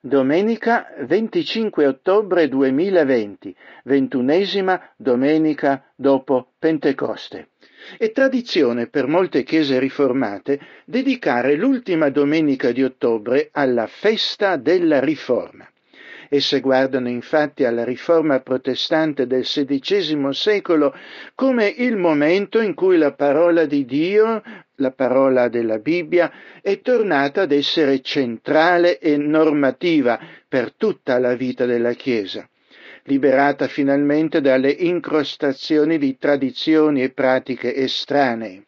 domenica 25 ottobre 2020, ventunesima domenica dopo Pentecoste. È tradizione per molte chiese riformate dedicare l'ultima domenica di ottobre alla festa della Riforma. Esse guardano infatti alla riforma protestante del XVI secolo come il momento in cui la parola di Dio, la parola della Bibbia, è tornata ad essere centrale e normativa per tutta la vita della Chiesa liberata finalmente dalle incrostazioni di tradizioni e pratiche estranee.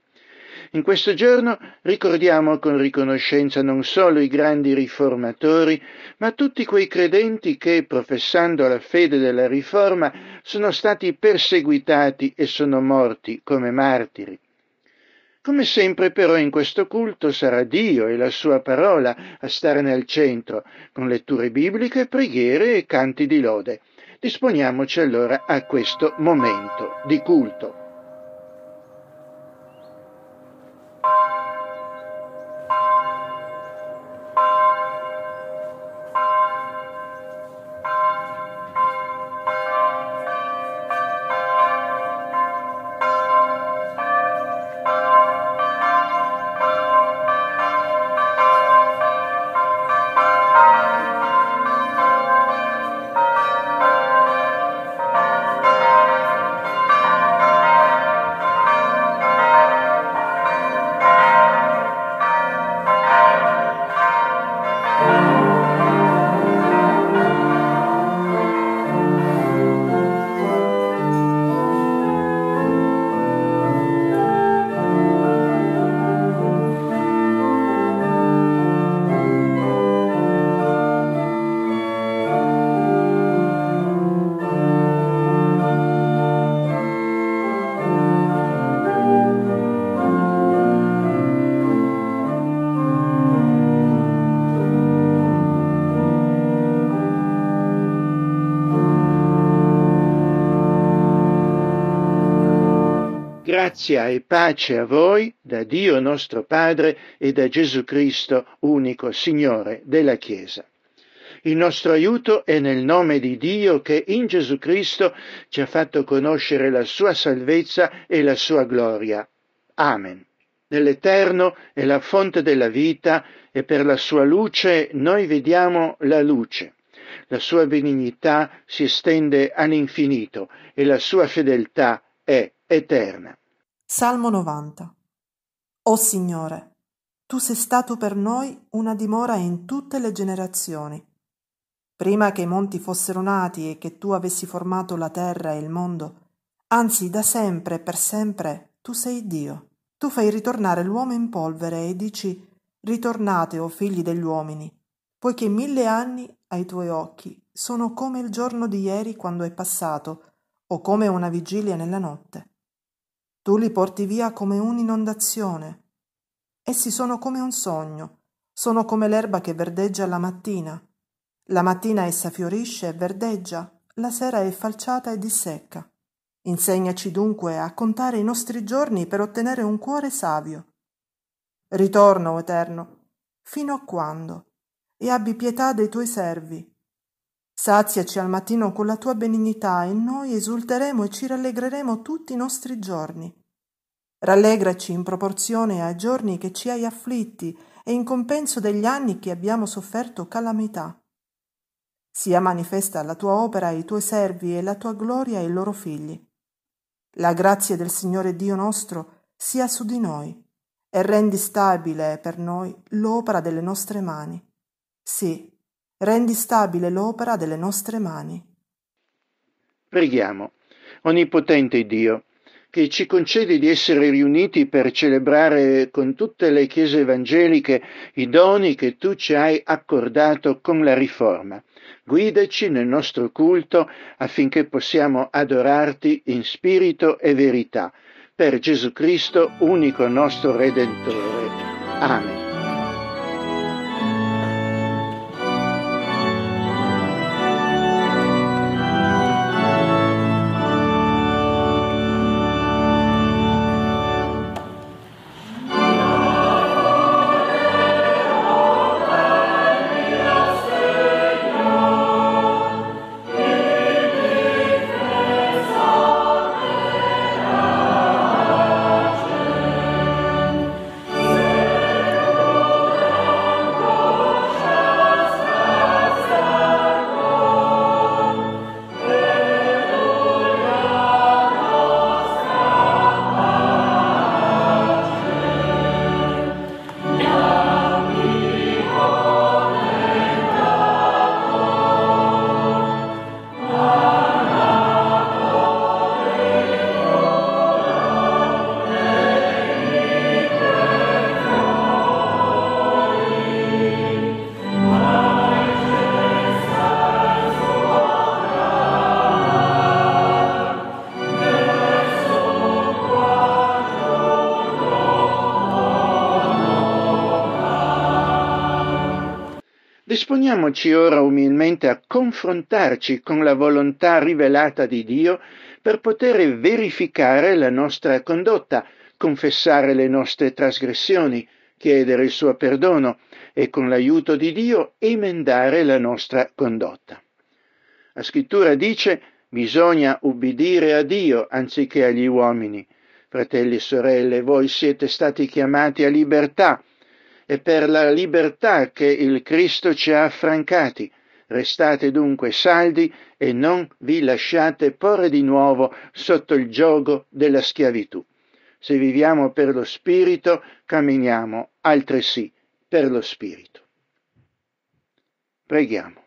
In questo giorno ricordiamo con riconoscenza non solo i grandi riformatori, ma tutti quei credenti che, professando la fede della riforma, sono stati perseguitati e sono morti come martiri. Come sempre però in questo culto sarà Dio e la sua parola a stare nel centro, con letture bibliche, preghiere e canti di lode. Disponiamoci allora a questo momento di culto. Grazia e pace a voi da Dio nostro Padre e da Gesù Cristo, unico Signore della Chiesa. Il nostro aiuto è nel nome di Dio che in Gesù Cristo ci ha fatto conoscere la sua salvezza e la sua gloria. Amen. Nell'Eterno è la fonte della vita e per la sua luce noi vediamo la luce. La sua benignità si estende all'infinito e la sua fedeltà è eterna. Salmo 90 O Signore, tu sei stato per noi una dimora in tutte le generazioni. Prima che i monti fossero nati e che tu avessi formato la terra e il mondo, anzi da sempre e per sempre tu sei Dio. Tu fai ritornare l'uomo in polvere e dici ritornate, o figli degli uomini, poiché mille anni ai tuoi occhi sono come il giorno di ieri quando è passato, o come una vigilia nella notte. Tu li porti via come un'inondazione. Essi sono come un sogno, sono come l'erba che verdeggia la mattina. La mattina essa fiorisce e verdeggia, la sera è falciata e dissecca. Insegnaci dunque a contare i nostri giorni per ottenere un cuore savio. Ritorno, o Eterno, fino a quando? E abbi pietà dei tuoi servi. Saziaci al mattino con la tua benignità e noi esulteremo e ci rallegreremo tutti i nostri giorni. Rallegraci in proporzione ai giorni che ci hai afflitti e in compenso degli anni che abbiamo sofferto calamità. Sia manifesta la tua opera ai tuoi servi e la tua gloria ai loro figli. La grazia del Signore Dio nostro sia su di noi e rendi stabile per noi l'opera delle nostre mani. Sì, rendi stabile l'opera delle nostre mani. Preghiamo, Onnipotente Dio, che ci concedi di essere riuniti per celebrare con tutte le chiese evangeliche i doni che tu ci hai accordato con la riforma. Guidaci nel nostro culto affinché possiamo adorarti in spirito e verità. Per Gesù Cristo, unico nostro Redentore. Amen. Disponiamoci ora umilmente a confrontarci con la volontà rivelata di Dio per poter verificare la nostra condotta, confessare le nostre trasgressioni, chiedere il suo perdono e con l'aiuto di Dio emendare la nostra condotta. La scrittura dice bisogna ubbidire a Dio anziché agli uomini. Fratelli e sorelle, voi siete stati chiamati a libertà, è per la libertà che il Cristo ci ha affrancati. Restate dunque saldi e non vi lasciate porre di nuovo sotto il gioco della schiavitù. Se viviamo per lo Spirito, camminiamo altresì per lo Spirito. Preghiamo.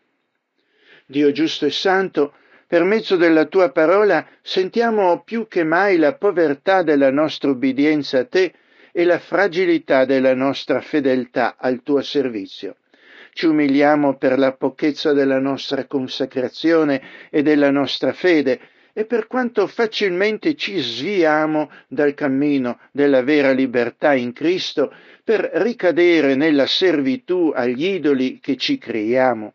Dio giusto e santo, per mezzo della tua parola sentiamo più che mai la povertà della nostra obbedienza a te e la fragilità della nostra fedeltà al tuo servizio. Ci umiliamo per la pochezza della nostra consacrazione e della nostra fede e per quanto facilmente ci sviamo dal cammino della vera libertà in Cristo per ricadere nella servitù agli idoli che ci creiamo.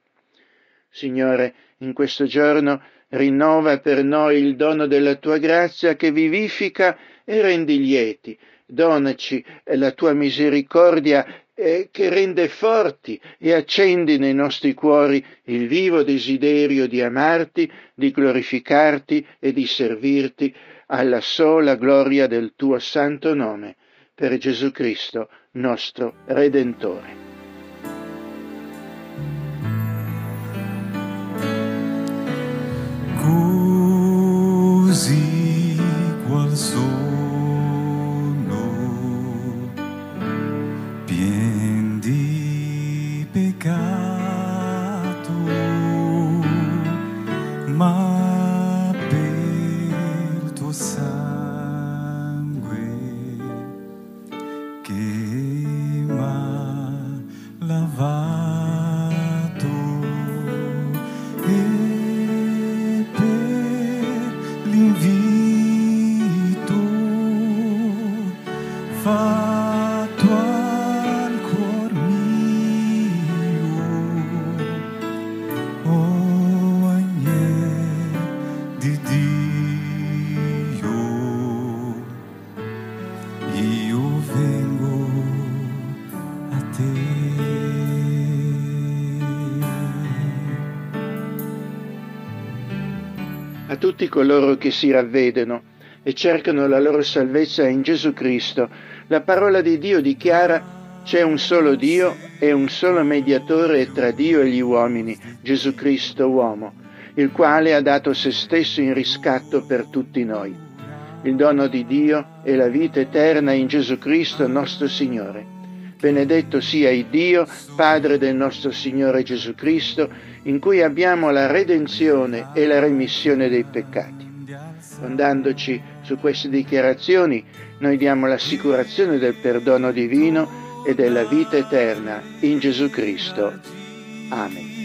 Signore, in questo giorno rinnova per noi il dono della tua grazia che vivifica e rendi lieti donaci la tua misericordia eh, che rende forti e accendi nei nostri cuori il vivo desiderio di amarti, di glorificarti e di servirti alla sola gloria del tuo santo nome, per Gesù Cristo, nostro Redentore. Coloro che si ravvedono e cercano la loro salvezza in Gesù Cristo. La parola di Dio dichiara c'è un solo Dio e un solo mediatore tra Dio e gli uomini, Gesù Cristo uomo, il quale ha dato se stesso in riscatto per tutti noi. Il dono di Dio è la vita eterna in Gesù Cristo nostro Signore. Benedetto sia il Dio, Padre del nostro Signore Gesù Cristo, in cui abbiamo la redenzione e la remissione dei peccati. Fondandoci su queste dichiarazioni, noi diamo l'assicurazione del perdono divino e della vita eterna in Gesù Cristo. Amen.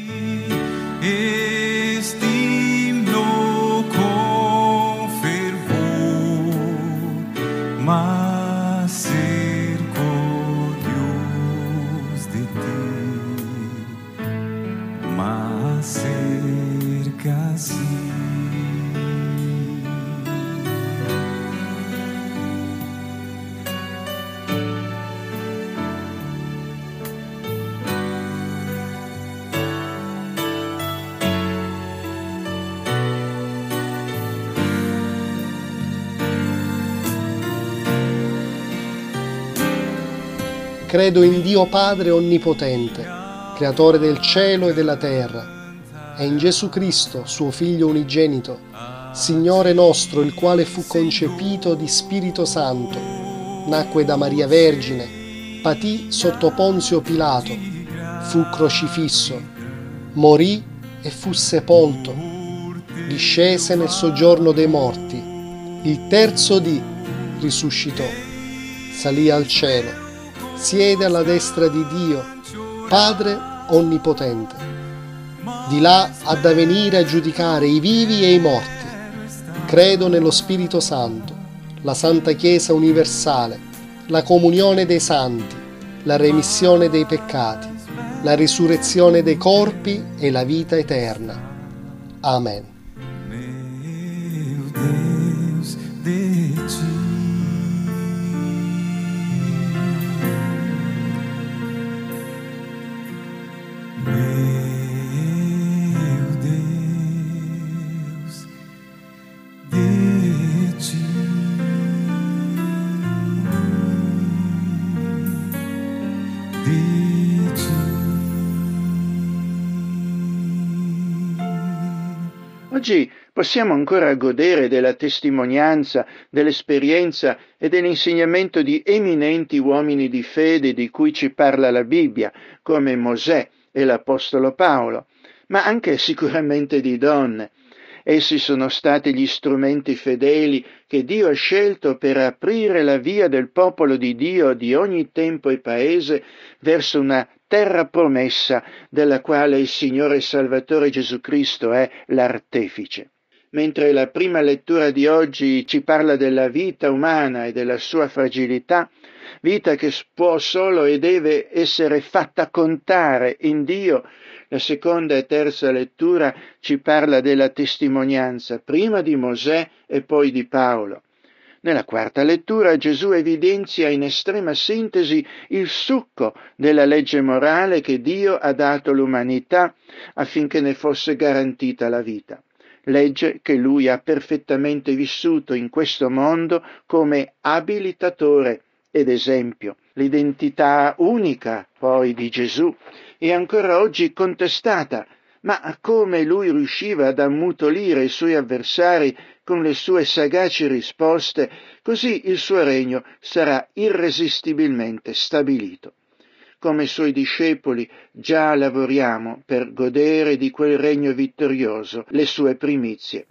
Credo in Dio Padre Onnipotente, Creatore del cielo e della terra, e in Gesù Cristo, suo Figlio unigenito, Signore nostro, il quale fu concepito di Spirito Santo, nacque da Maria Vergine, patì sotto Ponzio Pilato, fu crocifisso, morì e fu sepolto, discese nel soggiorno dei morti, il terzo dì risuscitò, salì al cielo siede alla destra di Dio, Padre Onnipotente. Di là ha da venire a giudicare i vivi e i morti. Credo nello Spirito Santo, la Santa Chiesa universale, la comunione dei santi, la remissione dei peccati, la risurrezione dei corpi e la vita eterna. Amen. Possiamo ancora godere della testimonianza, dell'esperienza e dell'insegnamento di eminenti uomini di fede di cui ci parla la Bibbia, come Mosè e l'Apostolo Paolo, ma anche sicuramente di donne. Essi sono stati gli strumenti fedeli che Dio ha scelto per aprire la via del popolo di Dio di ogni tempo e paese verso una terra promessa della quale il Signore Salvatore Gesù Cristo è l'artefice. Mentre la prima lettura di oggi ci parla della vita umana e della sua fragilità, vita che può solo e deve essere fatta contare in Dio, la seconda e terza lettura ci parla della testimonianza, prima di Mosè e poi di Paolo. Nella quarta lettura Gesù evidenzia in estrema sintesi il succo della legge morale che Dio ha dato all'umanità affinché ne fosse garantita la vita. Legge che lui ha perfettamente vissuto in questo mondo come abilitatore ed esempio. L'identità unica poi di Gesù è ancora oggi contestata, ma come lui riusciva ad ammutolire i suoi avversari con le sue sagaci risposte, così il suo regno sarà irresistibilmente stabilito. Come suoi discepoli già lavoriamo per godere di quel regno vittorioso, le sue primizie.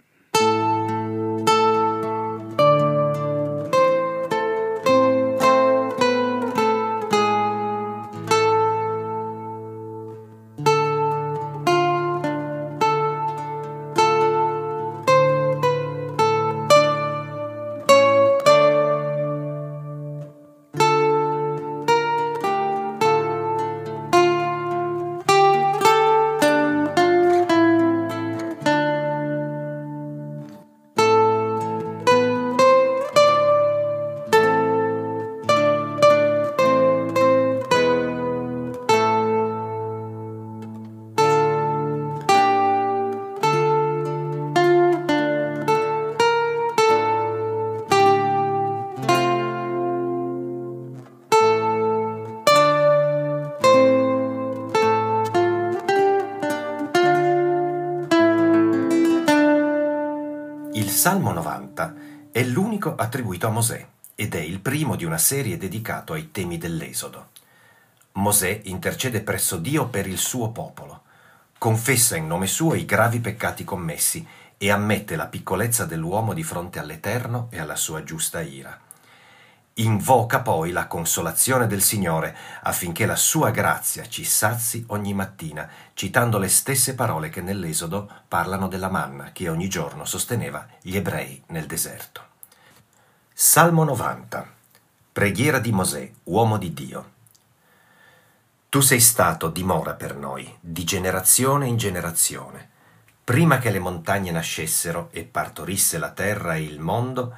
Attribuito a Mosè ed è il primo di una serie dedicato ai temi dell'Esodo. Mosè intercede presso Dio per il suo popolo, confessa in nome suo i gravi peccati commessi e ammette la piccolezza dell'uomo di fronte all'Eterno e alla sua giusta ira. Invoca poi la consolazione del Signore affinché la sua grazia ci sazi ogni mattina, citando le stesse parole che nell'Esodo parlano della manna che ogni giorno sosteneva gli ebrei nel deserto. Salmo 90. Preghiera di Mosè, uomo di Dio. Tu sei stato dimora per noi, di generazione in generazione. Prima che le montagne nascessero e partorisse la terra e il mondo,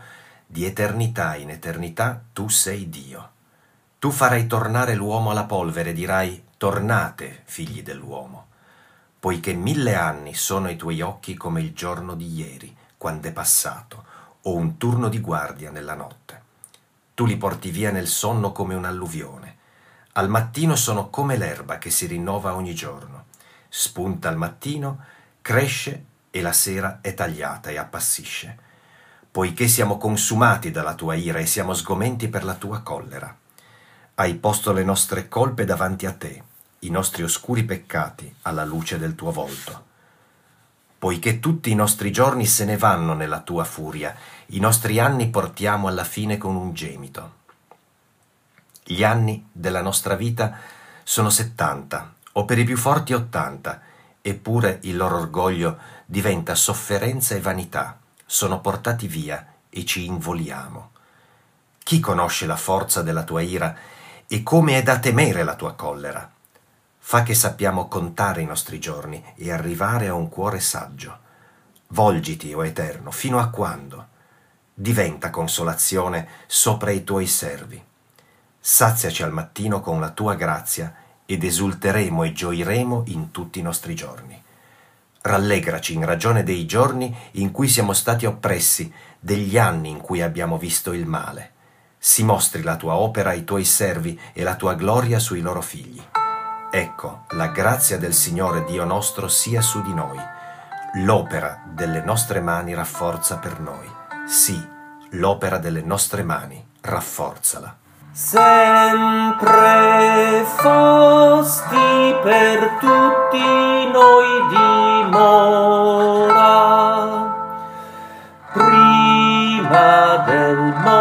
di eternità in eternità tu sei Dio. Tu farai tornare l'uomo alla polvere, dirai, tornate, figli dell'uomo, poiché mille anni sono i tuoi occhi come il giorno di ieri, quando è passato, o un turno di guardia nella notte. Tu li porti via nel sonno come un'alluvione. Al mattino sono come l'erba che si rinnova ogni giorno. Spunta al mattino, cresce e la sera è tagliata e appassisce poiché siamo consumati dalla tua ira e siamo sgomenti per la tua collera. Hai posto le nostre colpe davanti a te, i nostri oscuri peccati alla luce del tuo volto. Poiché tutti i nostri giorni se ne vanno nella tua furia, i nostri anni portiamo alla fine con un gemito. Gli anni della nostra vita sono settanta, o per i più forti ottanta, eppure il loro orgoglio diventa sofferenza e vanità sono portati via e ci involiamo. Chi conosce la forza della tua ira e come è da temere la tua collera? Fa che sappiamo contare i nostri giorni e arrivare a un cuore saggio. Volgiti, o Eterno, fino a quando? Diventa consolazione sopra i tuoi servi. Saziaci al mattino con la tua grazia ed esulteremo e gioiremo in tutti i nostri giorni. Rallegraci in ragione dei giorni in cui siamo stati oppressi, degli anni in cui abbiamo visto il male. Si mostri la tua opera ai tuoi servi e la tua gloria sui loro figli. Ecco, la grazia del Signore Dio nostro sia su di noi. L'opera delle nostre mani rafforza per noi. Sì, l'opera delle nostre mani rafforzala. Sempre fosti per tutti noi dimora, prima del mondo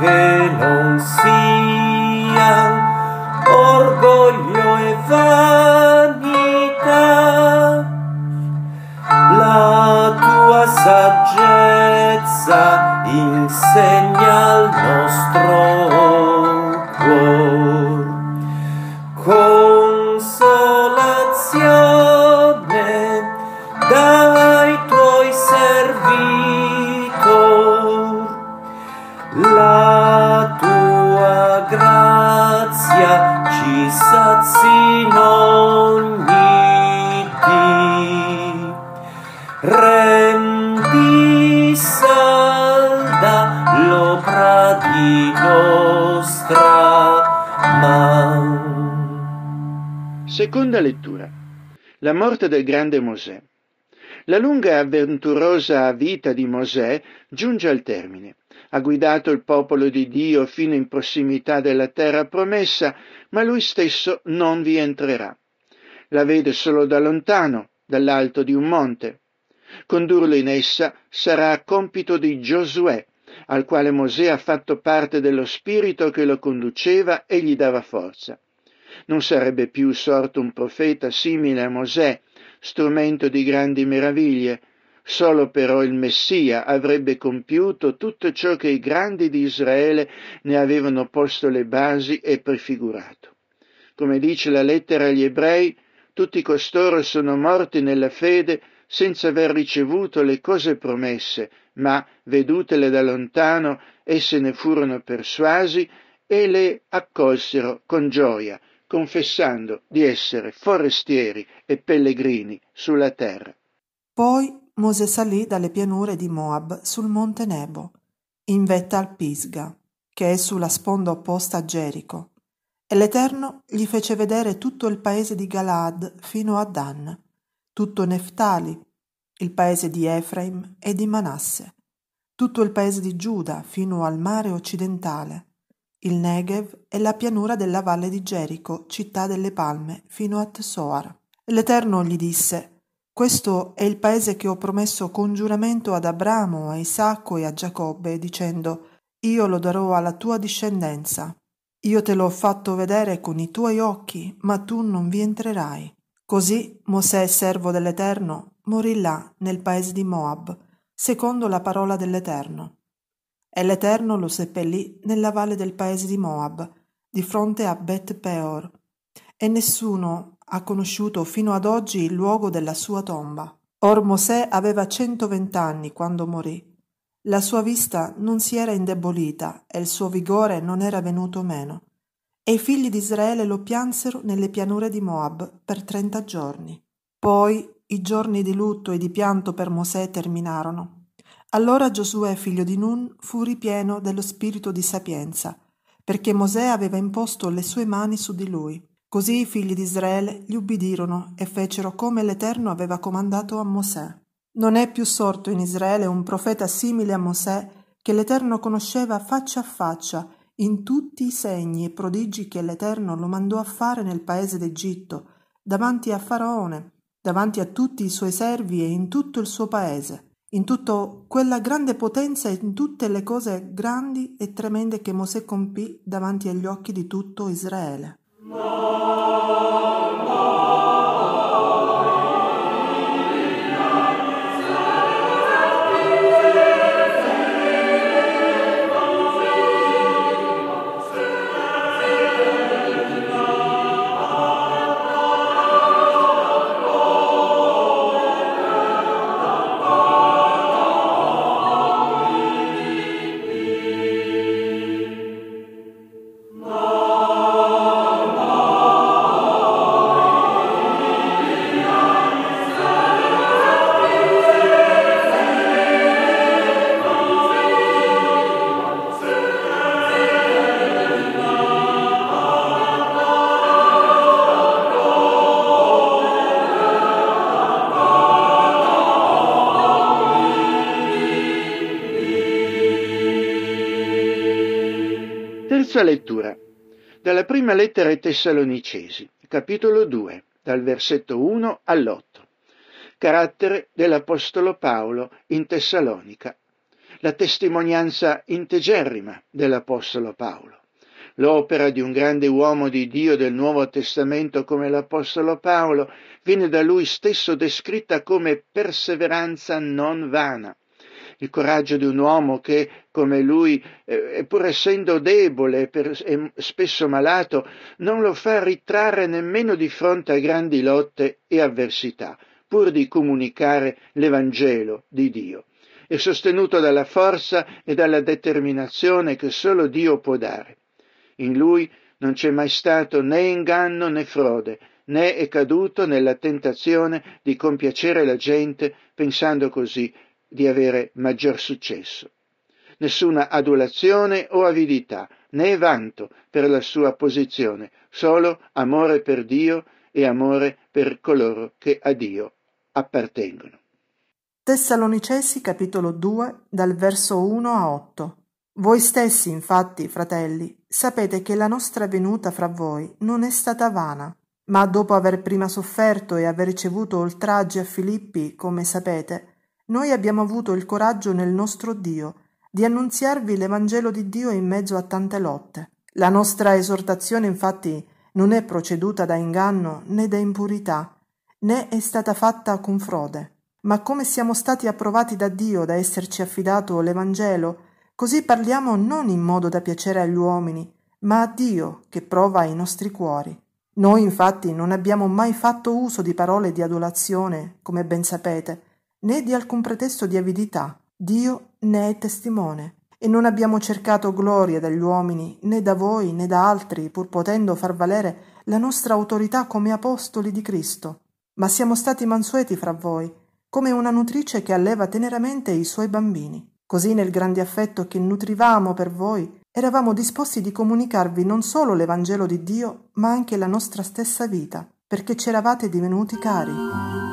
che non sia orgoglio e vanità. La tua saggezza insegna al nostro Seconda lettura. La morte del grande Mosè. La lunga e avventurosa vita di Mosè giunge al termine. Ha guidato il popolo di Dio fino in prossimità della terra promessa, ma lui stesso non vi entrerà. La vede solo da lontano, dall'alto di un monte. Condurlo in essa sarà compito di Giosuè, al quale Mosè ha fatto parte dello spirito che lo conduceva e gli dava forza. Non sarebbe più sorto un profeta simile a Mosè, strumento di grandi meraviglie, solo però il Messia avrebbe compiuto tutto ciò che i grandi di Israele ne avevano posto le basi e prefigurato. Come dice la lettera agli ebrei, tutti costoro sono morti nella fede senza aver ricevuto le cose promesse, ma, vedutele da lontano, esse ne furono persuasi e le accolsero con gioia, confessando di essere forestieri e pellegrini sulla terra. Poi Mosè salì dalle pianure di Moab sul monte Nebo, in vetta al Pisga, che è sulla sponda opposta a Gerico, e l'Eterno gli fece vedere tutto il paese di Galaad fino a Dan, tutto Neftali, il paese di Efraim e di Manasse, tutto il paese di Giuda fino al mare occidentale, il Negev e la pianura della valle di Gerico, città delle palme, fino a Tsoar. L'Eterno gli disse, questo è il paese che ho promesso con giuramento ad Abramo, a Isacco e a Giacobbe, dicendo, io lo darò alla tua discendenza. Io te l'ho fatto vedere con i tuoi occhi, ma tu non vi entrerai. Così Mosè, servo dell'Eterno, morì là nel paese di Moab, secondo la parola dell'Eterno. E l'Eterno lo seppellì nella valle del paese di Moab, di fronte a Bet Peor, e nessuno ha conosciuto fino ad oggi il luogo della sua tomba. Or Mosè aveva centovent'anni quando morì. La sua vista non si era indebolita e il suo vigore non era venuto meno. E i figli di Israele lo piansero nelle pianure di Moab per trenta giorni. Poi i giorni di lutto e di pianto per Mosè terminarono. Allora Giosuè, figlio di Nun, fu ripieno dello spirito di sapienza, perché Mosè aveva imposto le sue mani su di lui. Così i figli di Israele gli ubbidirono e fecero come l'Eterno aveva comandato a Mosè. Non è più sorto in Israele un profeta simile a Mosè che l'Eterno conosceva faccia a faccia in tutti i segni e prodigi che l'Eterno lo mandò a fare nel paese d'Egitto, davanti a Faraone, davanti a tutti i suoi servi e in tutto il suo paese, in tutta quella grande potenza e in tutte le cose grandi e tremende che Mosè compì davanti agli occhi di tutto Israele. Terza lettura. Dalla prima lettera ai Tessalonicesi, capitolo 2, dal versetto 1 all'8. Carattere dell'Apostolo Paolo in Tessalonica. La testimonianza integerrima dell'Apostolo Paolo. L'opera di un grande uomo di Dio del Nuovo Testamento come l'Apostolo Paolo viene da lui stesso descritta come perseveranza non vana il coraggio di un uomo che, come lui, eh, pur essendo debole e spesso malato, non lo fa ritrarre nemmeno di fronte a grandi lotte e avversità, pur di comunicare l'Evangelo di Dio. È sostenuto dalla forza e dalla determinazione che solo Dio può dare. In lui non c'è mai stato né inganno né frode, né è caduto nella tentazione di compiacere la gente pensando così di avere maggior successo. Nessuna adulazione o avidità, né vanto per la sua posizione, solo amore per Dio e amore per coloro che a Dio appartengono. Tessalonicesi capitolo 2 dal verso 1 a 8 Voi stessi, infatti, fratelli, sapete che la nostra venuta fra voi non è stata vana, ma dopo aver prima sofferto e aver ricevuto oltraggi a Filippi, come sapete, noi abbiamo avuto il coraggio nel nostro Dio di annunziarvi l'Evangelo di Dio in mezzo a tante lotte. La nostra esortazione infatti non è proceduta da inganno né da impurità, né è stata fatta con frode. Ma come siamo stati approvati da Dio da esserci affidato l'Evangelo, così parliamo non in modo da piacere agli uomini, ma a Dio che prova i nostri cuori. Noi infatti non abbiamo mai fatto uso di parole di adulazione, come ben sapete, né di alcun pretesto di avidità. Dio ne è testimone. E non abbiamo cercato gloria dagli uomini, né da voi né da altri, pur potendo far valere la nostra autorità come apostoli di Cristo. Ma siamo stati mansueti fra voi, come una nutrice che alleva teneramente i suoi bambini. Così nel grande affetto che nutrivamo per voi, eravamo disposti di comunicarvi non solo l'Evangelo di Dio, ma anche la nostra stessa vita, perché ci eravate divenuti cari.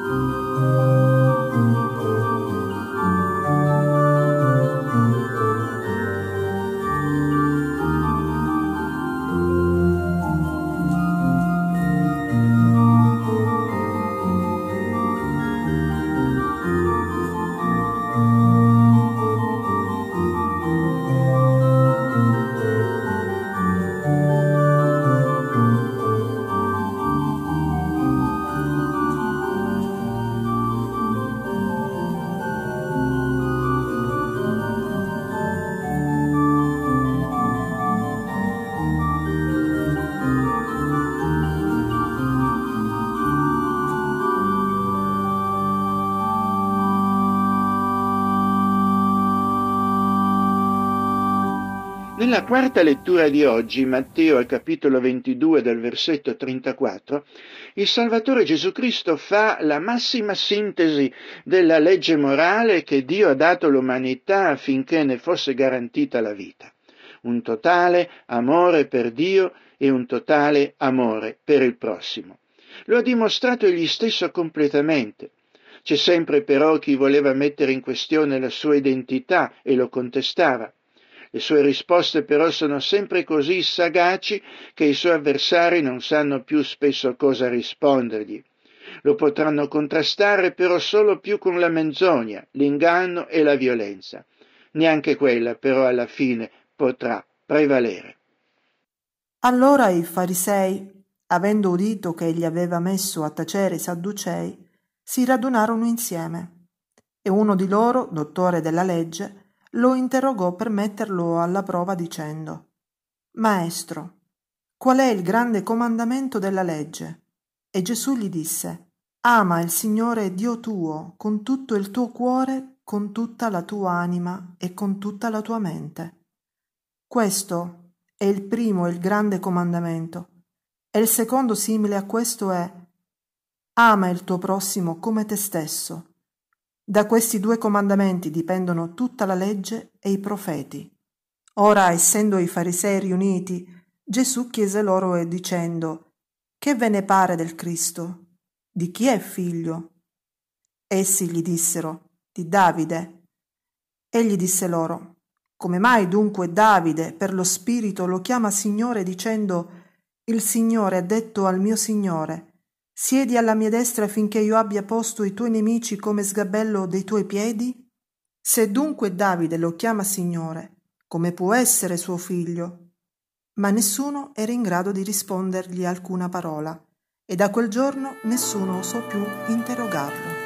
Quarta lettura di oggi, Matteo al capitolo 22 del versetto 34, il Salvatore Gesù Cristo fa la massima sintesi della legge morale che Dio ha dato all'umanità affinché ne fosse garantita la vita. Un totale amore per Dio e un totale amore per il prossimo. Lo ha dimostrato egli stesso completamente. C'è sempre però chi voleva mettere in questione la sua identità e lo contestava. Le sue risposte però sono sempre così sagaci che i suoi avversari non sanno più spesso cosa rispondergli. Lo potranno contrastare però solo più con la menzogna, l'inganno e la violenza. Neanche quella però alla fine potrà prevalere. Allora i farisei, avendo udito che egli aveva messo a tacere i sadducei, si radunarono insieme. E uno di loro, dottore della legge, lo interrogò per metterlo alla prova dicendo Maestro, qual è il grande comandamento della legge? E Gesù gli disse Ama il Signore Dio tuo con tutto il tuo cuore, con tutta la tua anima e con tutta la tua mente. Questo è il primo e il grande comandamento. E il secondo simile a questo è Ama il tuo prossimo come te stesso. Da questi due comandamenti dipendono tutta la legge e i profeti. Ora, essendo i farisei riuniti, Gesù chiese loro e dicendo, Che ve ne pare del Cristo? Di chi è figlio? Essi gli dissero, Di Davide. Egli disse loro, Come mai dunque Davide per lo Spirito lo chiama Signore dicendo, Il Signore ha detto al mio Signore, Siedi alla mia destra finché io abbia posto i tuoi nemici come sgabello dei tuoi piedi? Se dunque Davide lo chiama Signore, come può essere suo figlio? Ma nessuno era in grado di rispondergli alcuna parola, e da quel giorno nessuno osò più interrogarlo.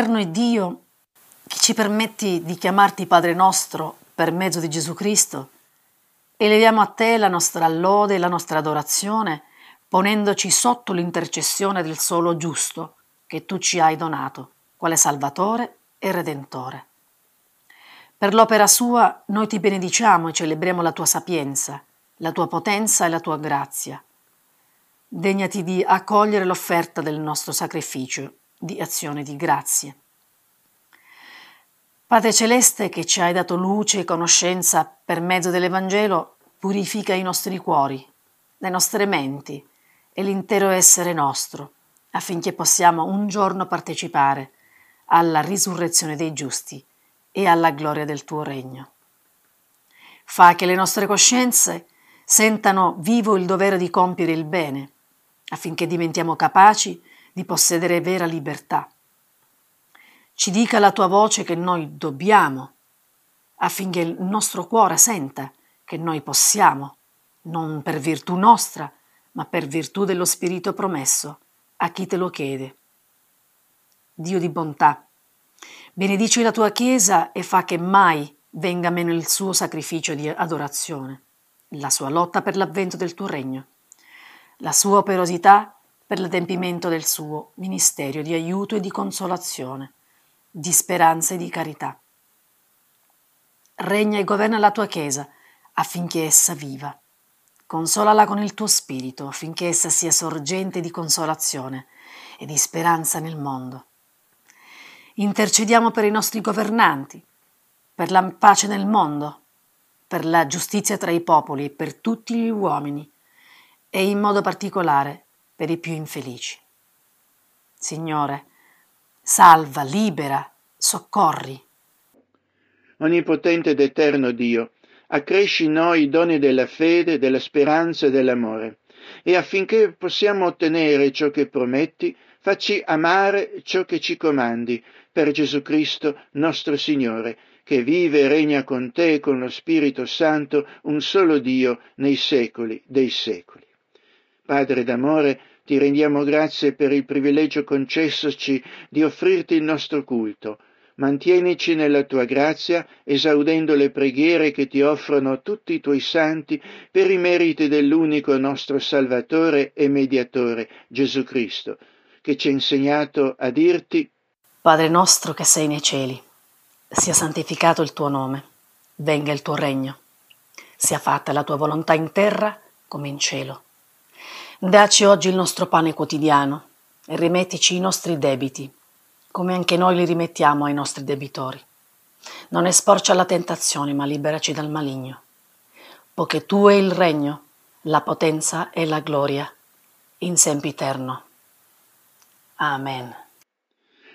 Eterno è Dio che ci permetti di chiamarti Padre nostro per mezzo di Gesù Cristo, eleviamo a te la nostra lode e la nostra adorazione, ponendoci sotto l'intercessione del solo giusto che tu ci hai donato, quale Salvatore e Redentore. Per l'opera sua noi ti benediciamo e celebriamo la tua sapienza, la tua potenza e la tua grazia. Degnati di accogliere l'offerta del nostro sacrificio di azione di grazie. Padre Celeste che ci hai dato luce e conoscenza per mezzo dell'Evangelo, purifica i nostri cuori, le nostre menti e l'intero essere nostro, affinché possiamo un giorno partecipare alla risurrezione dei giusti e alla gloria del tuo regno. Fa che le nostre coscienze sentano vivo il dovere di compiere il bene, affinché diventiamo capaci di possedere vera libertà. Ci dica la tua voce che noi dobbiamo, affinché il nostro cuore senta che noi possiamo, non per virtù nostra, ma per virtù dello Spirito promesso a chi te lo chiede. Dio di bontà, benedici la tua Chiesa e fa che mai venga meno il suo sacrificio di adorazione, la sua lotta per l'avvento del tuo regno, la sua operosità per l'adempimento del suo ministero di aiuto e di consolazione, di speranza e di carità. regna e governa la tua Chiesa affinché essa viva. Consolala con il tuo spirito affinché essa sia sorgente di consolazione e di speranza nel mondo. Intercediamo per i nostri governanti, per la pace nel mondo, per la giustizia tra i popoli e per tutti gli uomini, e in modo particolare per i più infelici. Signore, salva, libera, soccorri. Onnipotente ed eterno Dio, accresci in noi i doni della fede, della speranza e dell'amore, e affinché possiamo ottenere ciò che prometti, facci amare ciò che ci comandi, per Gesù Cristo nostro Signore, che vive e regna con te e con lo Spirito Santo, un solo Dio, nei secoli dei secoli. Padre d'amore, ti rendiamo grazie per il privilegio concessoci di offrirti il nostro culto, Mantienici nella tua grazia, esaudendo le preghiere che ti offrono tutti i tuoi santi per i meriti dell'unico nostro Salvatore e Mediatore, Gesù Cristo, che ci ha insegnato a dirti Padre nostro che sei nei cieli, sia santificato il tuo nome, venga il tuo regno, sia fatta la tua volontà in terra come in cielo. Daci oggi il nostro pane quotidiano e rimettici i nostri debiti come anche noi li rimettiamo ai nostri debitori. Non esporci alla tentazione, ma liberaci dal maligno, poiché tu è il regno, la potenza e la gloria, in sempiterno. Amen.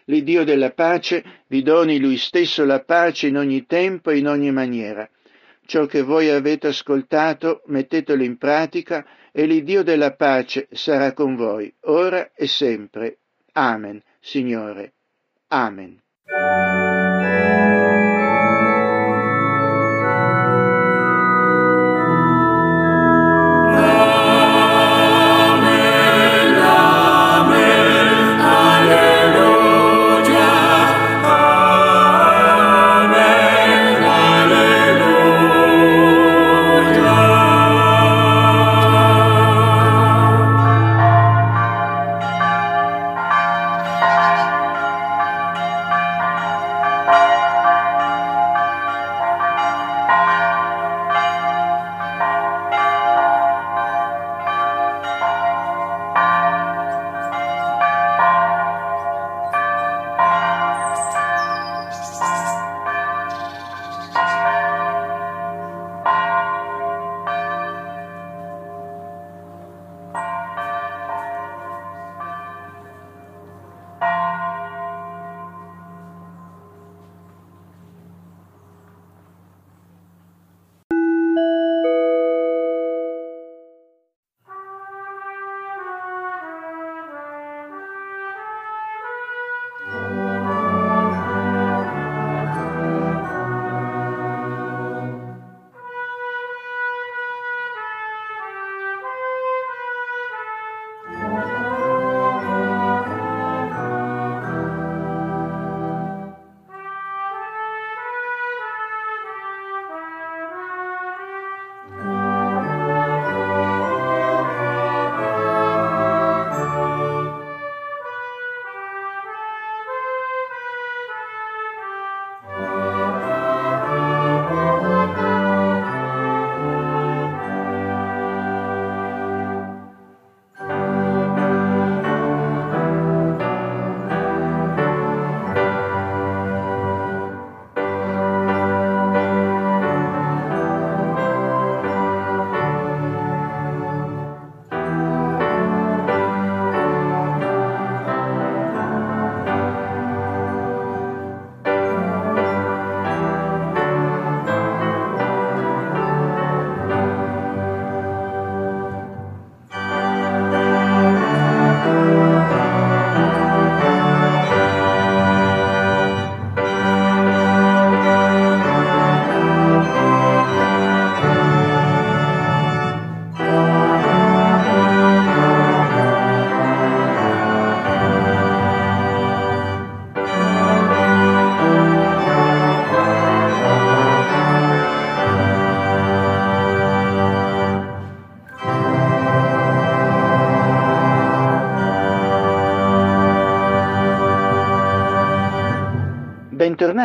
L'Iddio della pace vi doni lui stesso la pace in ogni tempo e in ogni maniera. Ciò che voi avete ascoltato, mettetelo in pratica e l'Iddio della pace sarà con voi, ora e sempre. Amen, Signore. Amen.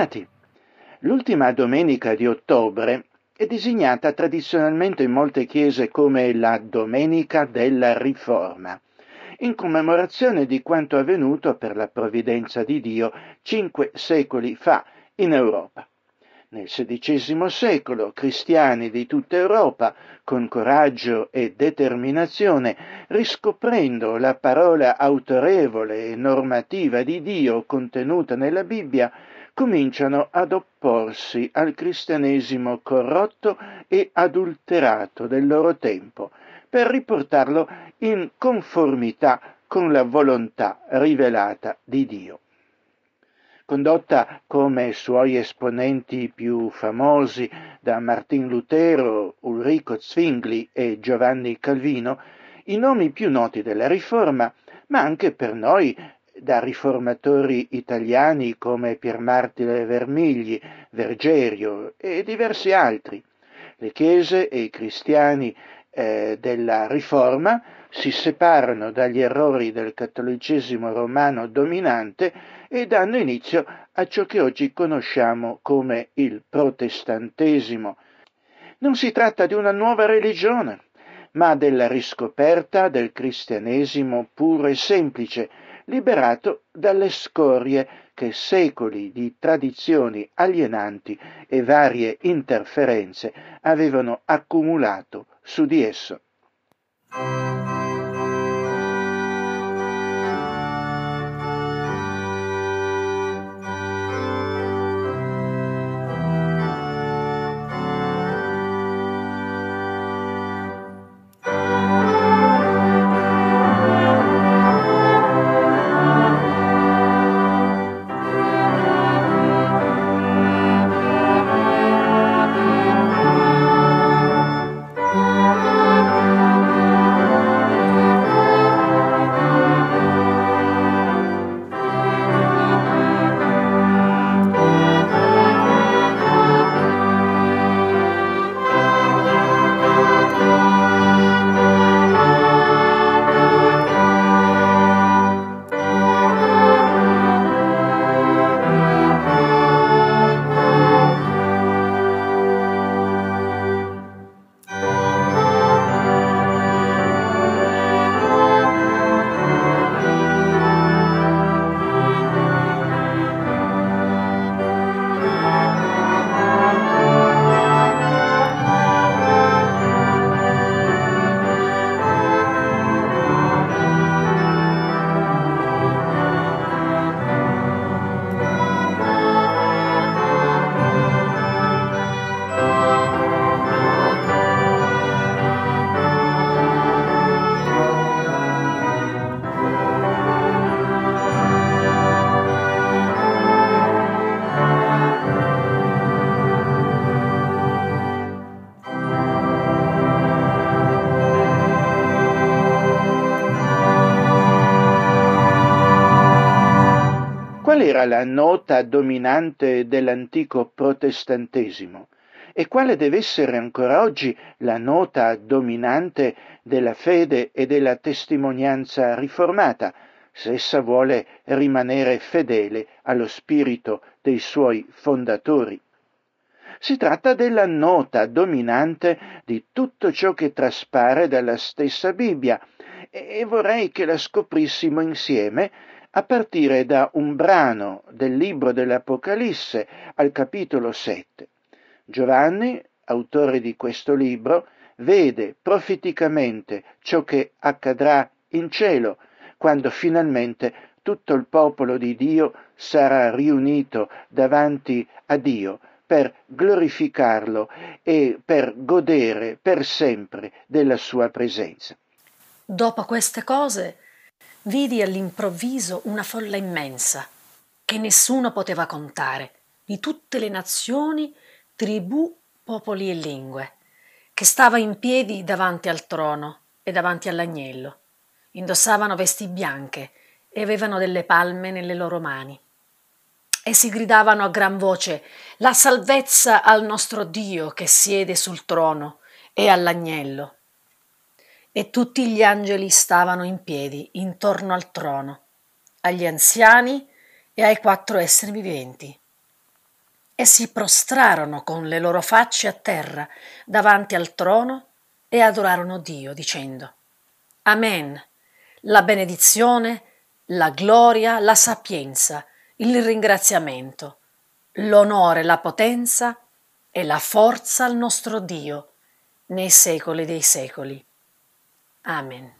Bentornati. L'ultima domenica di ottobre è designata tradizionalmente in molte chiese come la Domenica della Riforma, in commemorazione di quanto avvenuto per la provvidenza di Dio cinque secoli fa in Europa. Nel XVI secolo cristiani di tutta Europa, con coraggio e determinazione, riscoprendo la parola autorevole e normativa di Dio contenuta nella Bibbia, cominciano ad opporsi al cristianesimo corrotto e adulterato del loro tempo, per riportarlo in conformità con la volontà rivelata di Dio. Condotta come suoi esponenti più famosi da Martin Lutero, Ulrico Zwingli e Giovanni Calvino, i nomi più noti della Riforma, ma anche per noi da riformatori italiani come Piermartire Vermigli, Vergerio e diversi altri. Le chiese e i cristiani eh, della Riforma si separano dagli errori del cattolicesimo romano dominante e danno inizio a ciò che oggi conosciamo come il protestantesimo. Non si tratta di una nuova religione, ma della riscoperta del cristianesimo puro e semplice, liberato dalle scorie che secoli di tradizioni alienanti e varie interferenze avevano accumulato su di esso. Era la nota dominante dell'antico protestantesimo e quale deve essere ancora oggi la nota dominante della fede e della testimonianza riformata, se essa vuole rimanere fedele allo spirito dei suoi fondatori. Si tratta della nota dominante di tutto ciò che traspare dalla stessa Bibbia e vorrei che la scoprissimo insieme a partire da un brano del libro dell'Apocalisse al capitolo 7. Giovanni, autore di questo libro, vede profeticamente ciò che accadrà in cielo quando finalmente tutto il popolo di Dio sarà riunito davanti a Dio per glorificarlo e per godere per sempre della sua presenza. Dopo queste cose vidi all'improvviso una folla immensa che nessuno poteva contare, di tutte le nazioni, tribù, popoli e lingue, che stava in piedi davanti al trono e davanti all'agnello. Indossavano vesti bianche e avevano delle palme nelle loro mani. E si gridavano a gran voce La salvezza al nostro Dio che siede sul trono e all'agnello e tutti gli angeli stavano in piedi intorno al trono, agli anziani e ai quattro esseri viventi. e si prostrarono con le loro facce a terra davanti al trono e adorarono Dio dicendo Amen. La benedizione, la gloria, la sapienza, il ringraziamento, l'onore, la potenza e la forza al nostro Dio nei secoli dei secoli. Amen.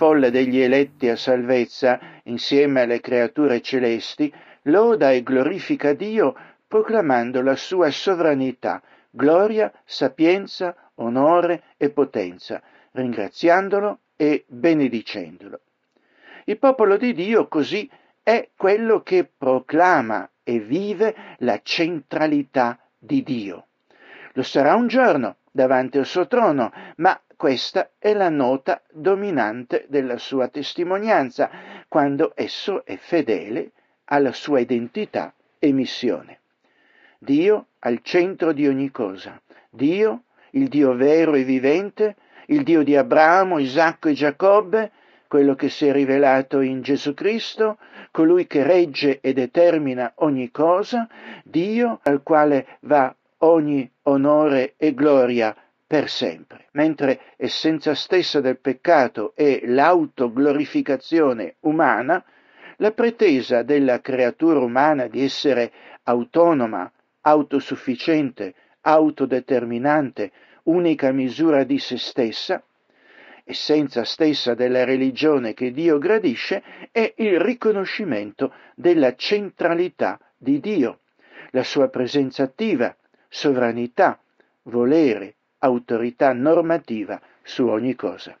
Folla degli eletti a salvezza, insieme alle creature celesti, loda e glorifica Dio proclamando la sua sovranità, gloria, sapienza, onore e potenza, ringraziandolo e benedicendolo. Il popolo di Dio così è quello che proclama e vive la centralità di Dio. Lo sarà un giorno davanti al suo trono, ma questa è la nota dominante della sua testimonianza, quando esso è fedele alla sua identità e missione. Dio al centro di ogni cosa. Dio, il Dio vero e vivente, il Dio di Abramo, Isacco e Giacobbe, quello che si è rivelato in Gesù Cristo, colui che regge e determina ogni cosa, Dio al quale va ogni onore e gloria per sempre, mentre essenza stessa del peccato è l'autoglorificazione umana, la pretesa della creatura umana di essere autonoma, autosufficiente, autodeterminante, unica misura di se stessa, essenza stessa della religione che Dio gradisce, è il riconoscimento della centralità di Dio, la sua presenza attiva, sovranità, volere, autorità normativa su ogni cosa.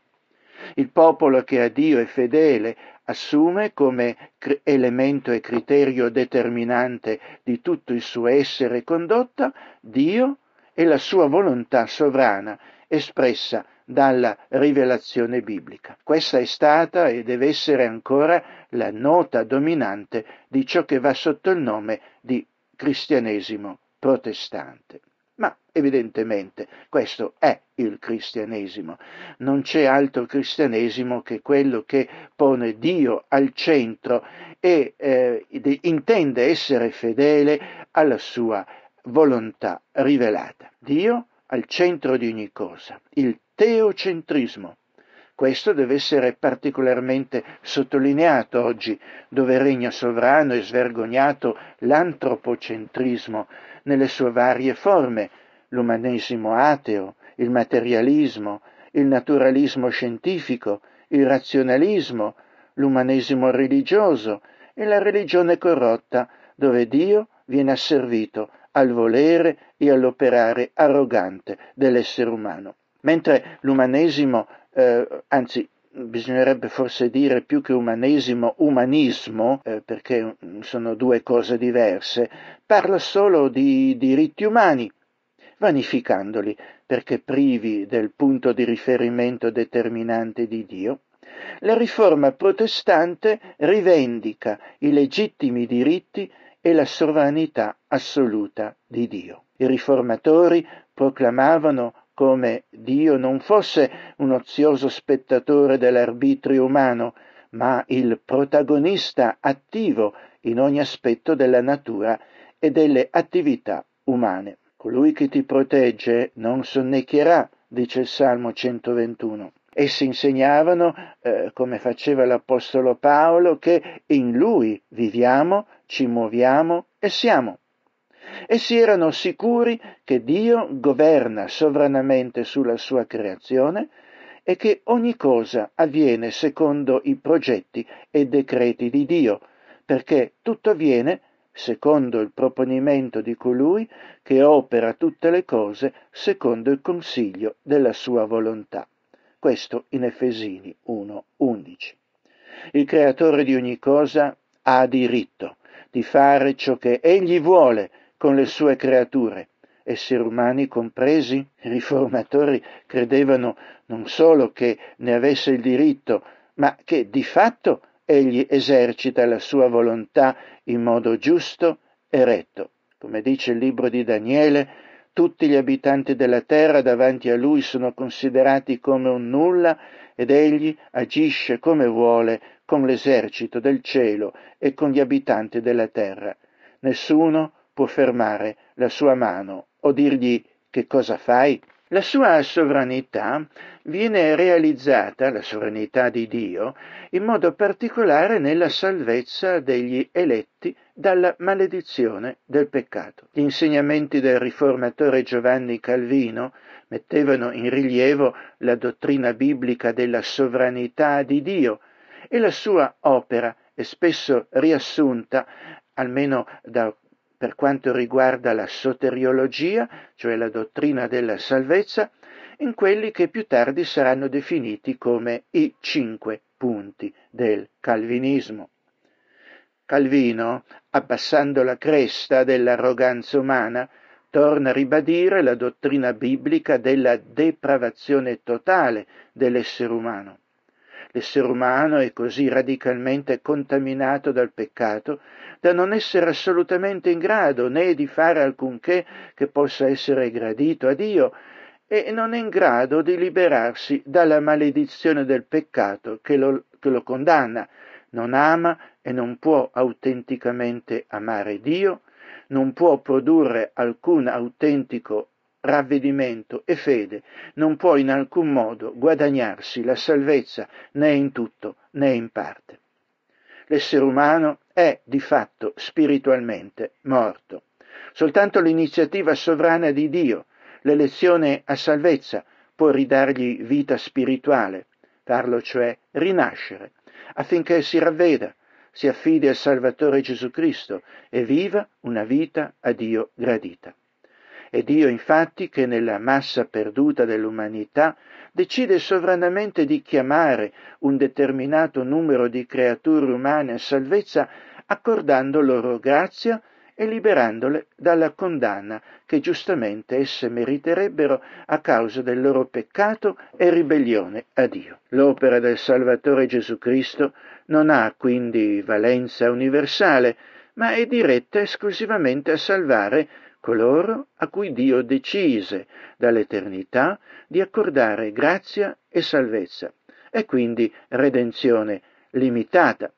Il popolo che a Dio è fedele assume come elemento e criterio determinante di tutto il suo essere e condotta Dio e la sua volontà sovrana espressa dalla rivelazione biblica. Questa è stata e deve essere ancora la nota dominante di ciò che va sotto il nome di cristianesimo protestante. Ma evidentemente questo è il cristianesimo. Non c'è altro cristianesimo che quello che pone Dio al centro e eh, intende essere fedele alla sua volontà rivelata. Dio al centro di ogni cosa, il teocentrismo. Questo deve essere particolarmente sottolineato oggi, dove regna sovrano e svergognato l'antropocentrismo, nelle sue varie forme, l'umanesimo ateo, il materialismo, il naturalismo scientifico, il razionalismo, l'umanesimo religioso e la religione corrotta, dove Dio viene asservito al volere e all'operare arrogante dell'essere umano. Mentre l'umanesimo, eh, anzi bisognerebbe forse dire più che umanesimo, umanismo, eh, perché sono due cose diverse, parla solo di diritti umani, vanificandoli perché privi del punto di riferimento determinante di Dio. La riforma protestante rivendica i legittimi diritti e la sovranità assoluta di Dio. I riformatori proclamavano come Dio non fosse un ozioso spettatore dell'arbitrio umano, ma il protagonista attivo in ogni aspetto della natura e delle attività umane. Colui che ti protegge non sonnecchierà, dice il Salmo 121. Essi insegnavano, eh, come faceva l'Apostolo Paolo, che in lui viviamo, ci muoviamo e siamo. Essi erano sicuri che Dio governa sovranamente sulla sua creazione e che ogni cosa avviene secondo i progetti e decreti di Dio, perché tutto avviene secondo il proponimento di colui che opera tutte le cose secondo il consiglio della sua volontà. Questo in Efesini 1:11. Il creatore di ogni cosa ha diritto di fare ciò che egli vuole con le sue creature, esseri umani compresi. I riformatori credevano non solo che ne avesse il diritto, ma che di fatto egli esercita la sua volontà in modo giusto e retto. Come dice il libro di Daniele, tutti gli abitanti della terra davanti a lui sono considerati come un nulla ed egli agisce come vuole con l'esercito del cielo e con gli abitanti della terra. Nessuno può fermare la sua mano o dirgli che cosa fai. La sua sovranità viene realizzata, la sovranità di Dio, in modo particolare nella salvezza degli eletti dalla maledizione del peccato. Gli insegnamenti del riformatore Giovanni Calvino mettevano in rilievo la dottrina biblica della sovranità di Dio e la sua opera è spesso riassunta, almeno da per quanto riguarda la soteriologia, cioè la dottrina della salvezza, in quelli che più tardi saranno definiti come i cinque punti del calvinismo. Calvino, abbassando la cresta dell'arroganza umana, torna a ribadire la dottrina biblica della depravazione totale dell'essere umano. L'essere umano è così radicalmente contaminato dal peccato da non essere assolutamente in grado né di fare alcunché che possa essere gradito a Dio e non è in grado di liberarsi dalla maledizione del peccato che lo, che lo condanna. Non ama e non può autenticamente amare Dio, non può produrre alcun autentico ravvedimento e fede non può in alcun modo guadagnarsi la salvezza né in tutto né in parte. L'essere umano è di fatto spiritualmente morto. Soltanto l'iniziativa sovrana di Dio, l'elezione a salvezza, può ridargli vita spirituale, farlo cioè rinascere, affinché si ravveda, si affidi al Salvatore Gesù Cristo e viva una vita a Dio gradita. È Dio infatti che nella massa perduta dell'umanità decide sovranamente di chiamare un determinato numero di creature umane a salvezza accordando loro grazia e liberandole dalla condanna che giustamente esse meriterebbero a causa del loro peccato e ribellione a Dio. L'opera del Salvatore Gesù Cristo non ha quindi valenza universale, ma è diretta esclusivamente a salvare coloro a cui Dio decise dall'eternità di accordare grazia e salvezza, e quindi redenzione limitata.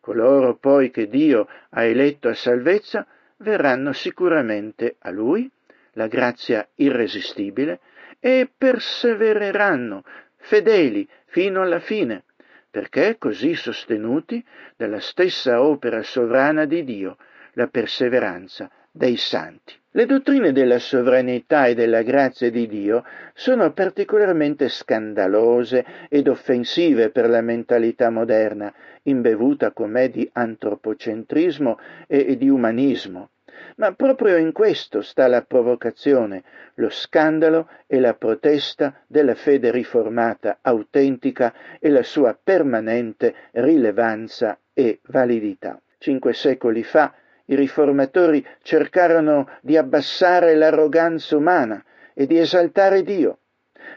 Coloro poi che Dio ha eletto a salvezza verranno sicuramente a Lui, la grazia irresistibile, e persevereranno fedeli fino alla fine, perché così sostenuti dalla stessa opera sovrana di Dio, la perseveranza dei santi. Le dottrine della sovranità e della grazia di Dio sono particolarmente scandalose ed offensive per la mentalità moderna, imbevuta com'è di antropocentrismo e di umanismo. Ma proprio in questo sta la provocazione, lo scandalo e la protesta della fede riformata autentica e la sua permanente rilevanza e validità. Cinque secoli fa i riformatori cercarono di abbassare l'arroganza umana e di esaltare Dio.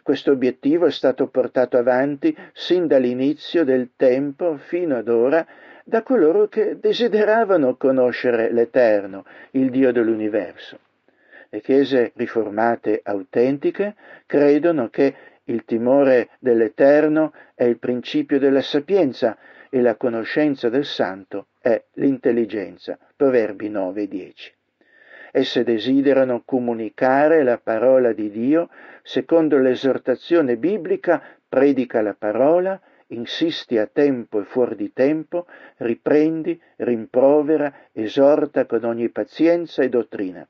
Questo obiettivo è stato portato avanti sin dall'inizio del tempo fino ad ora da coloro che desideravano conoscere l'Eterno, il Dio dell'universo. Le chiese riformate autentiche credono che il timore dell'Eterno è il principio della sapienza e la conoscenza del Santo è l'intelligenza. Proverbi 9 10. Esse desiderano comunicare la parola di Dio secondo l'esortazione biblica, predica la parola, insisti a tempo e fuori di tempo, riprendi, rimprovera, esorta con ogni pazienza e dottrina.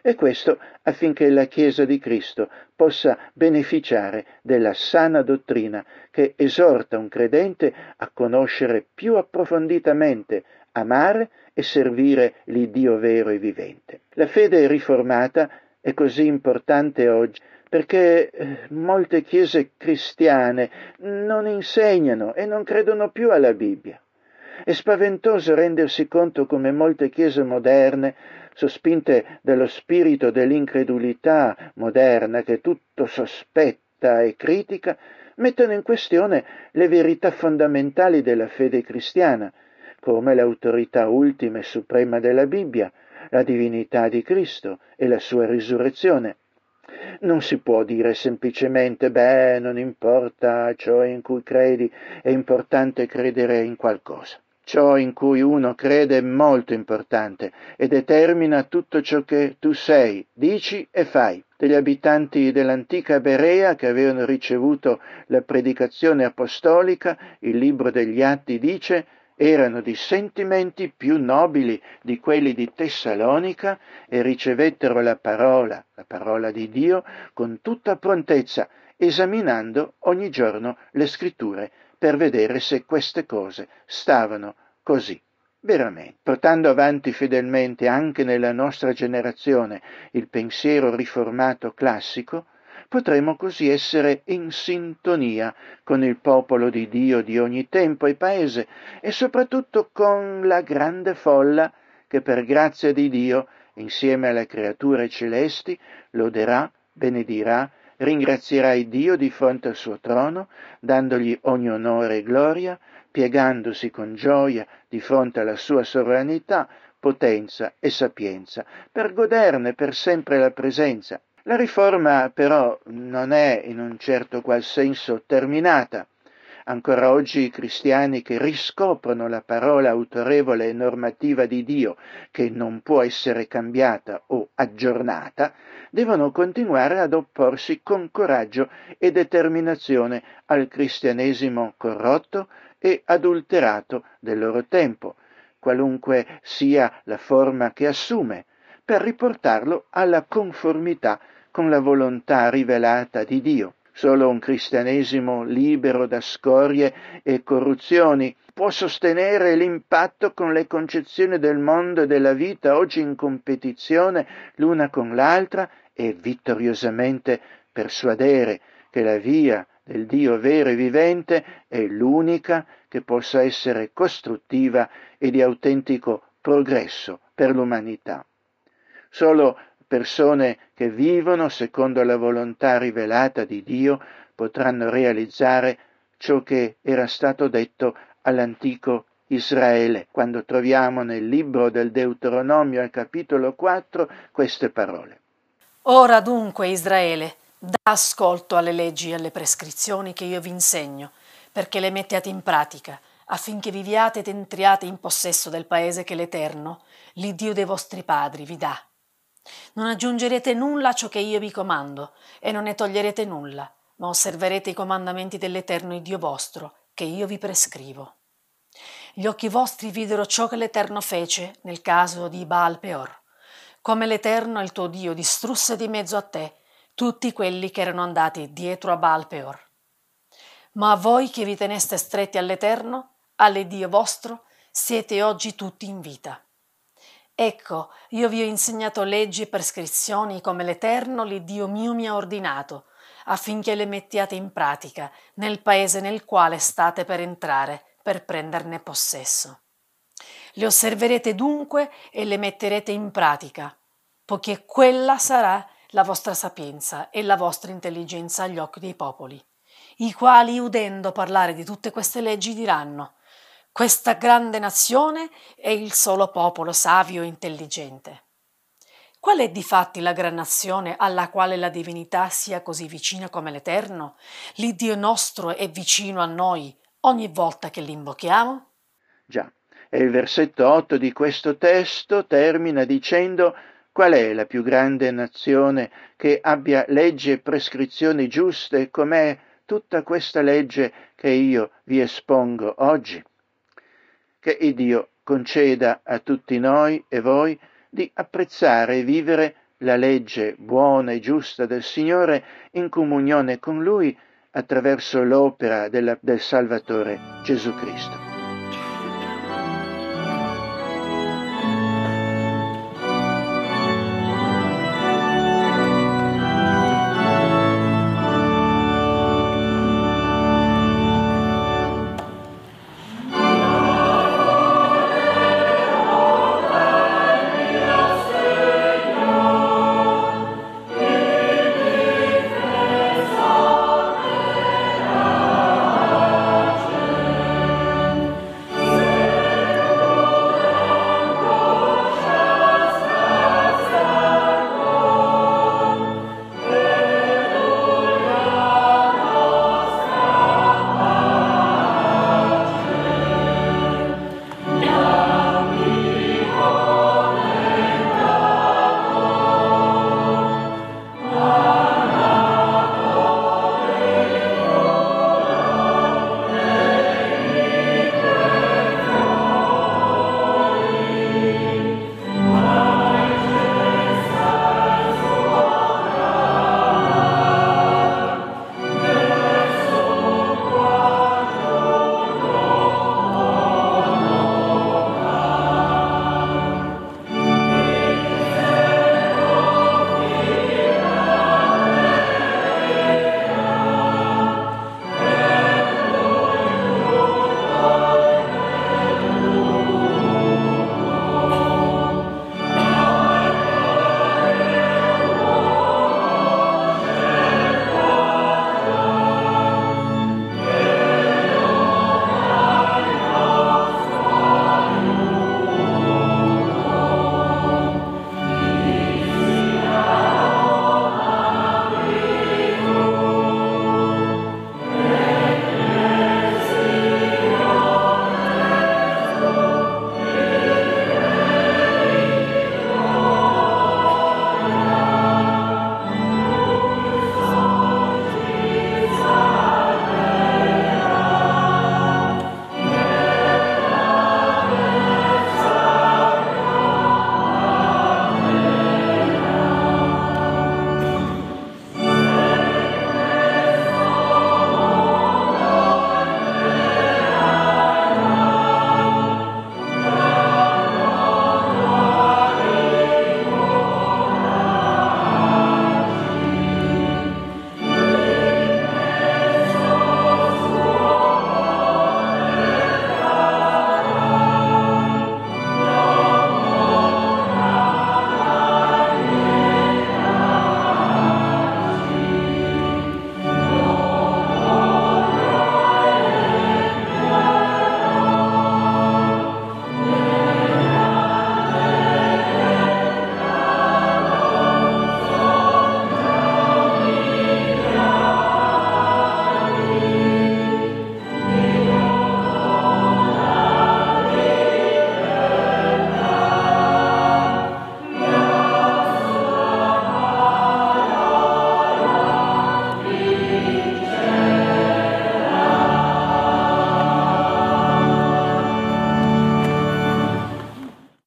E questo affinché la Chiesa di Cristo possa beneficiare della sana dottrina che esorta un credente a conoscere più approfonditamente, amare e servire l'Iddio vero e vivente. La fede riformata è così importante oggi perché eh, molte chiese cristiane non insegnano e non credono più alla Bibbia. È spaventoso rendersi conto come molte chiese moderne sospinte dallo spirito dell'incredulità moderna che tutto sospetta e critica, mettono in questione le verità fondamentali della fede cristiana, come l'autorità ultima e suprema della Bibbia, la divinità di Cristo e la sua risurrezione. Non si può dire semplicemente, beh, non importa ciò in cui credi, è importante credere in qualcosa. Ciò in cui uno crede è molto importante e determina tutto ciò che tu sei, dici e fai. Degli abitanti dell'antica Berea che avevano ricevuto la predicazione apostolica, il libro degli Atti dice erano di sentimenti più nobili di quelli di Tessalonica e ricevettero la parola, la parola di Dio, con tutta prontezza, esaminando ogni giorno le scritture per vedere se queste cose stavano così. Veramente, portando avanti fedelmente anche nella nostra generazione il pensiero riformato classico, potremo così essere in sintonia con il popolo di Dio di ogni tempo e paese e soprattutto con la grande folla che per grazia di Dio, insieme alle creature celesti, loderà, benedirà ringrazierà Dio di fronte al suo trono, dandogli ogni onore e gloria, piegandosi con gioia di fronte alla sua sovranità, potenza e sapienza, per goderne per sempre la presenza. La riforma però non è in un certo qual senso terminata. Ancora oggi i cristiani che riscoprono la parola autorevole e normativa di Dio, che non può essere cambiata o aggiornata, devono continuare ad opporsi con coraggio e determinazione al cristianesimo corrotto e adulterato del loro tempo, qualunque sia la forma che assume, per riportarlo alla conformità con la volontà rivelata di Dio. Solo un cristianesimo libero da scorie e corruzioni può sostenere l'impatto con le concezioni del mondo e della vita oggi in competizione l'una con l'altra e vittoriosamente persuadere che la via del Dio vero e vivente è l'unica che possa essere costruttiva e di autentico progresso per l'umanità. Solo persone che vivono secondo la volontà rivelata di Dio potranno realizzare ciò che era stato detto all'antico Israele, quando troviamo nel libro del Deuteronomio al capitolo 4 queste parole. Ora dunque Israele, da ascolto alle leggi e alle prescrizioni che io vi insegno, perché le mettiate in pratica, affinché viviate ed entriate in possesso del paese che l'Eterno, l'Iddio dei vostri padri, vi dà non aggiungerete nulla a ciò che io vi comando, e non ne toglierete nulla, ma osserverete i comandamenti dell'Eterno Dio vostro, che io vi prescrivo. Gli occhi vostri videro ciò che l'Eterno fece nel caso di Baal Peor, come l'Eterno, il tuo Dio, distrusse di mezzo a te tutti quelli che erano andati dietro a Baal Peor. Ma a voi che vi teneste stretti all'Eterno, all'Iddio vostro, siete oggi tutti in vita. Ecco, io vi ho insegnato leggi e prescrizioni come l'Eterno, l'Iddio mio, mi ha ordinato, affinché le mettiate in pratica nel paese nel quale state per entrare, per prenderne possesso. Le osserverete dunque e le metterete in pratica, poiché quella sarà la vostra sapienza e la vostra intelligenza agli occhi dei popoli, i quali, udendo parlare di tutte queste leggi, diranno questa grande nazione è il solo popolo savio e intelligente. Qual è difatti la gran nazione alla quale la divinità sia così vicina come l'Eterno? L'Iddio nostro è vicino a noi ogni volta che l'invochiamo? Già, e il versetto 8 di questo testo termina dicendo qual è la più grande nazione che abbia leggi e prescrizioni giuste com'è tutta questa legge che io vi espongo oggi? Che il Dio conceda a tutti noi e voi di apprezzare e vivere la legge buona e giusta del Signore in comunione con Lui attraverso l'opera della, del Salvatore Gesù Cristo.